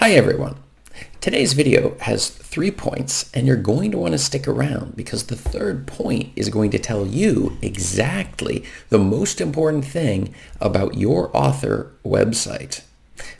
Hi everyone. Today's video has three points and you're going to want to stick around because the third point is going to tell you exactly the most important thing about your author website.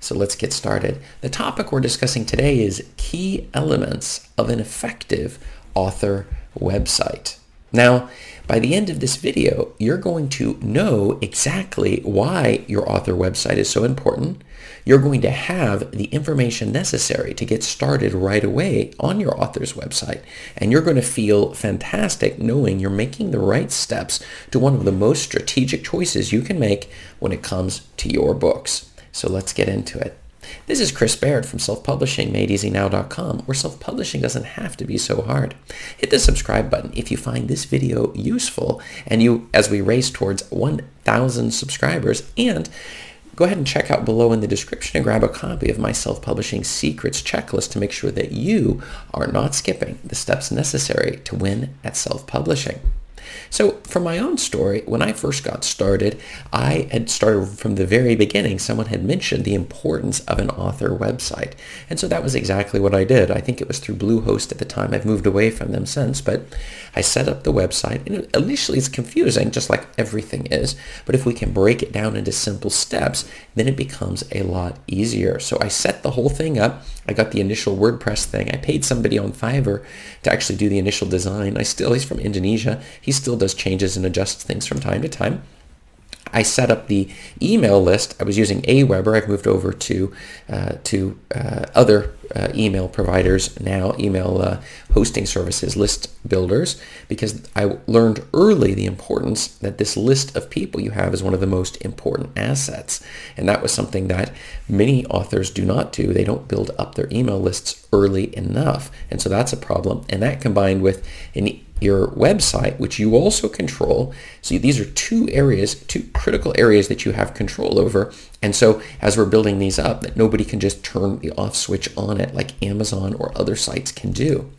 So let's get started. The topic we're discussing today is key elements of an effective author website. Now, by the end of this video, you're going to know exactly why your author website is so important. You're going to have the information necessary to get started right away on your author's website. And you're going to feel fantastic knowing you're making the right steps to one of the most strategic choices you can make when it comes to your books. So let's get into it. This is Chris Baird from selfpublishingmadeeasynow.com, where self-publishing doesn't have to be so hard. Hit the subscribe button if you find this video useful and you as we race towards 1,000 subscribers and go ahead and check out below in the description and grab a copy of my self-publishing secrets checklist to make sure that you are not skipping the steps necessary to win at self-publishing. So from my own story, when I first got started, I had started from the very beginning. Someone had mentioned the importance of an author website. And so that was exactly what I did. I think it was through Bluehost at the time. I've moved away from them since, but I set up the website. And initially it's confusing, just like everything is. But if we can break it down into simple steps, then it becomes a lot easier. So I set the whole thing up. I got the initial WordPress thing. I paid somebody on Fiverr to actually do the initial design. I still, he's from Indonesia. He's still does changes and adjusts things from time to time. I set up the email list. I was using Aweber. I've moved over to uh, to uh, other uh, email providers now, email uh, hosting services, list builders, because I learned early the importance that this list of people you have is one of the most important assets. And that was something that many authors do not do. They don't build up their email lists early enough. And so that's a problem. And that combined with an your website, which you also control. So these are two areas, two critical areas that you have control over. And so as we're building these up, that nobody can just turn the off switch on it like Amazon or other sites can do.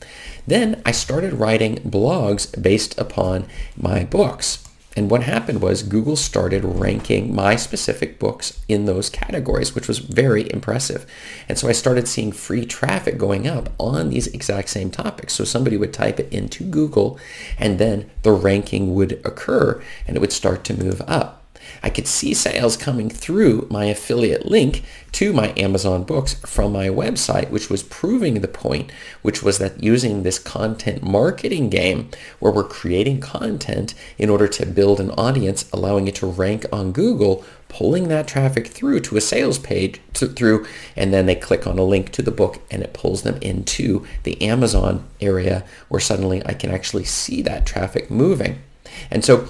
Then I started writing blogs based upon my books. And what happened was Google started ranking my specific books in those categories, which was very impressive. And so I started seeing free traffic going up on these exact same topics. So somebody would type it into Google and then the ranking would occur and it would start to move up. I could see sales coming through my affiliate link to my Amazon books from my website, which was proving the point, which was that using this content marketing game where we're creating content in order to build an audience, allowing it to rank on Google, pulling that traffic through to a sales page to, through, and then they click on a link to the book and it pulls them into the Amazon area where suddenly I can actually see that traffic moving. And so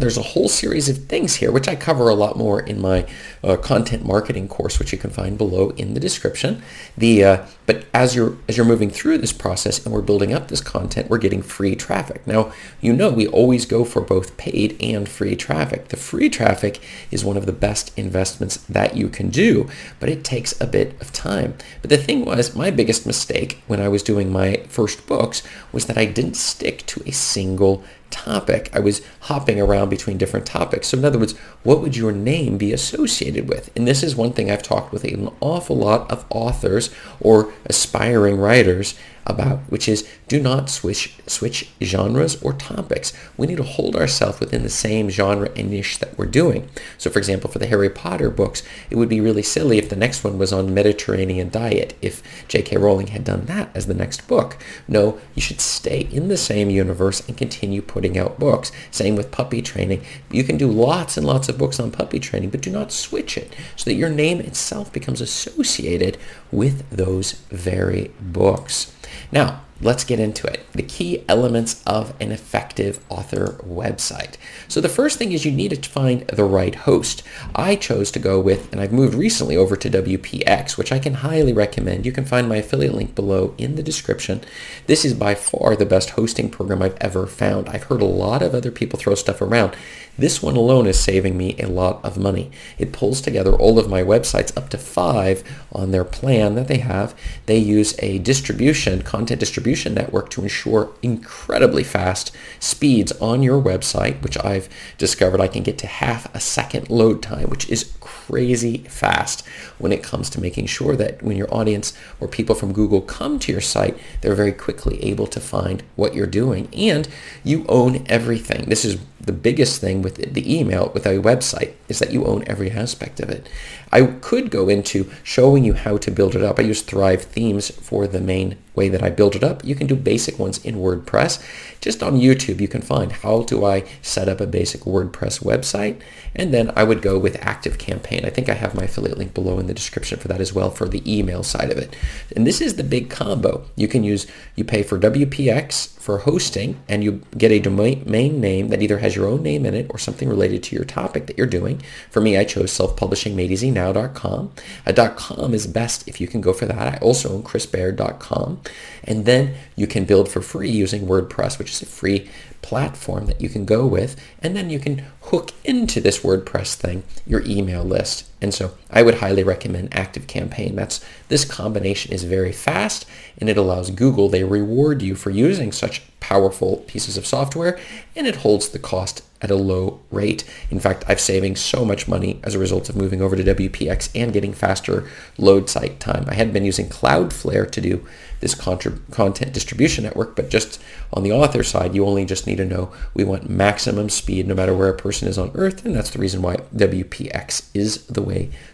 there's a whole series of things here, which I cover a lot more in my uh, content marketing course, which you can find below in the description. The uh, but as you're as you're moving through this process and we're building up this content, we're getting free traffic. Now you know we always go for both paid and free traffic. The free traffic is one of the best investments that you can do, but it takes a bit of time. But the thing was, my biggest mistake when I was doing my first books was that I didn't stick to a single topic. I was hopping around between different topics. So in other words, what would your name be associated with? And this is one thing I've talked with an awful lot of authors or aspiring writers about, which is do not switch switch genres or topics. We need to hold ourselves within the same genre and niche that we're doing. So for example, for the Harry Potter books, it would be really silly if the next one was on Mediterranean diet, if J.K. Rowling had done that as the next book. No, you should stay in the same universe and continue putting out books. Same with puppy training. You can do lots and lots of books on puppy training, but do not switch it so that your name itself becomes associated with those very books. Now, let's get into it. The key elements of an effective author website. So the first thing is you need to find the right host. I chose to go with, and I've moved recently over to WPX, which I can highly recommend. You can find my affiliate link below in the description. This is by far the best hosting program I've ever found. I've heard a lot of other people throw stuff around. This one alone is saving me a lot of money. It pulls together all of my websites up to five on their plan that they have. They use a distribution, content distribution network to ensure incredibly fast speeds on your website, which I've discovered I can get to half a second load time, which is crazy fast when it comes to making sure that when your audience or people from Google come to your site, they're very quickly able to find what you're doing and you own everything. This is the biggest thing with the email with a website is that you own every aspect of it. I could go into showing you how to build it up. I use Thrive themes for the main way that I build it up. You can do basic ones in WordPress. Just on YouTube, you can find how do I set up a basic WordPress website. And then I would go with Active Campaign. I think I have my affiliate link below in the description for that as well for the email side of it. And this is the big combo. You can use, you pay for WPX for hosting and you get a domain name that either has your own name in it or something related to your topic that you're doing. For me, I chose self-publishingmadeeasynow.com. A .com is best if you can go for that. I also own chrisbaird.com. And then you can build for free using WordPress, which is a free platform that you can go with. And then you can hook into this WordPress thing your email list. And so I would highly recommend Active Campaign. That's this combination is very fast and it allows Google, they reward you for using such powerful pieces of software and it holds the cost at a low rate. In fact, I'm saving so much money as a result of moving over to WPX and getting faster load site time. I had been using Cloudflare to do this content distribution network, but just on the author side, you only just need to know we want maximum speed no matter where a person is on earth, and that's the reason why WPX is the way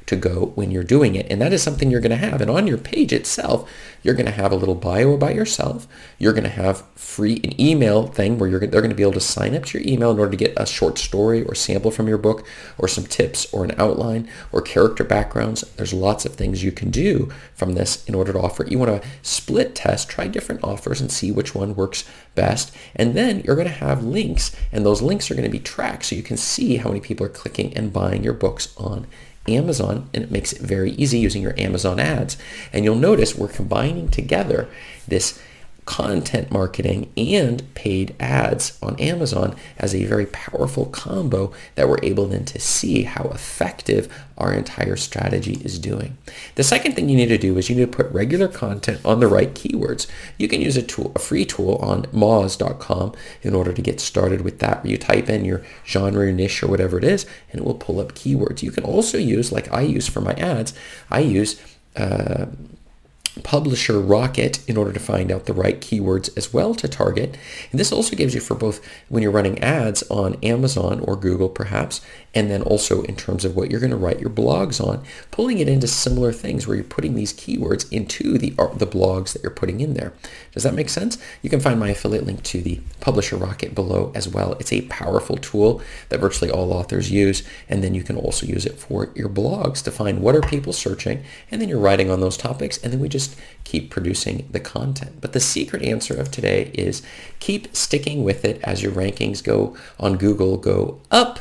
to go when you're doing it. And that is something you're going to have. And on your page itself, you're going to have a little bio about yourself. You're going to have free an email thing where you're they're going to be able to sign up to your email in order to get a short story or sample from your book or some tips or an outline or character backgrounds. There's lots of things you can do from this in order to offer. You want to split test, try different offers and see which one works best. And then you're going to have links and those links are going to be tracked so you can see how many people are clicking and buying your books on Amazon and it makes it very easy using your Amazon ads. And you'll notice we're combining together this content marketing and paid ads on Amazon as a very powerful combo that we're able then to see how effective our entire strategy is doing. The second thing you need to do is you need to put regular content on the right keywords. You can use a tool, a free tool on moz.com in order to get started with that. where You type in your genre, niche, or whatever it is, and it will pull up keywords. You can also use, like I use for my ads, I use uh, Publisher Rocket in order to find out the right keywords as well to target. And this also gives you for both when you're running ads on Amazon or Google perhaps, and then also in terms of what you're going to write your blogs on, pulling it into similar things where you're putting these keywords into the, the blogs that you're putting in there. Does that make sense? You can find my affiliate link to the Publisher Rocket below as well. It's a powerful tool that virtually all authors use, and then you can also use it for your blogs to find what are people searching, and then you're writing on those topics, and then we just just keep producing the content. But the secret answer of today is keep sticking with it as your rankings go on Google go up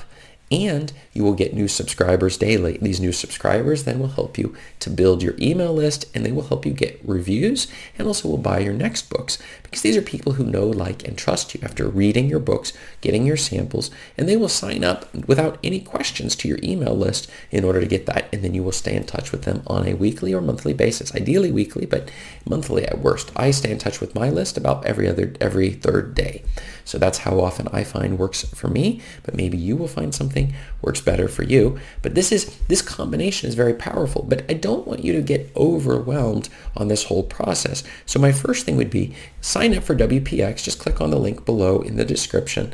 and you will get new subscribers daily. These new subscribers then will help you to build your email list and they will help you get reviews and also will buy your next books because these are people who know, like, and trust you after reading your books, getting your samples, and they will sign up without any questions to your email list in order to get that and then you will stay in touch with them on a weekly or monthly basis. Ideally weekly, but monthly at worst. I stay in touch with my list about every other every third day. So that's how often I find works for me, but maybe you will find something works better for you. But this is this combination is very powerful, but I don't want you to get overwhelmed on this whole process. So my first thing would be sign up for WPX. Just click on the link below in the description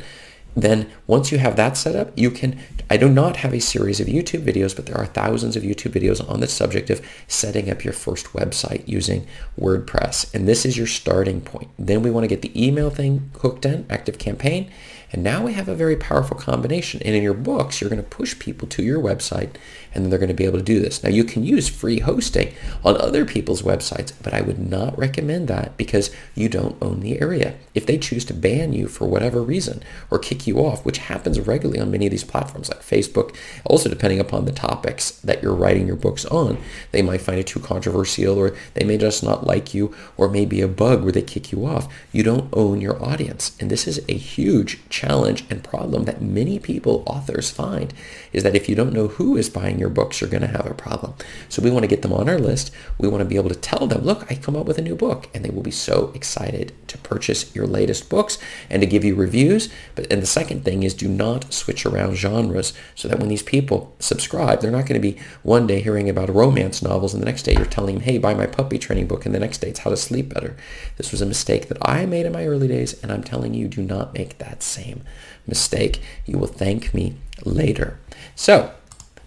then once you have that set up, you can, I do not have a series of YouTube videos, but there are thousands of YouTube videos on the subject of setting up your first website using WordPress. And this is your starting point. Then we want to get the email thing hooked in, Active Campaign. And now we have a very powerful combination. And in your books, you're going to push people to your website and then they're going to be able to do this. Now you can use free hosting on other people's websites, but I would not recommend that because you don't own the area. If they choose to ban you for whatever reason or kick you off, which happens regularly on many of these platforms like Facebook, also depending upon the topics that you're writing your books on, they might find it too controversial or they may just not like you or maybe a bug where they kick you off. You don't own your audience. And this is a huge challenge challenge and problem that many people, authors find is that if you don't know who is buying your books, you're going to have a problem. So we want to get them on our list. We want to be able to tell them, look, I come up with a new book and they will be so excited to purchase your latest books and to give you reviews. But and the second thing is do not switch around genres so that when these people subscribe, they're not going to be one day hearing about romance novels and the next day you're telling them, hey, buy my puppy training book and the next day it's how to sleep better. This was a mistake that I made in my early days and I'm telling you, do not make that same mistake. You will thank me later. So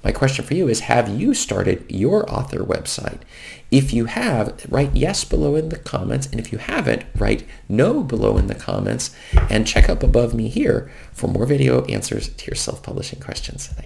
my question for you is, have you started your author website? If you have, write yes below in the comments. And if you haven't, write no below in the comments. And check up above me here for more video answers to your self-publishing questions. Thanks.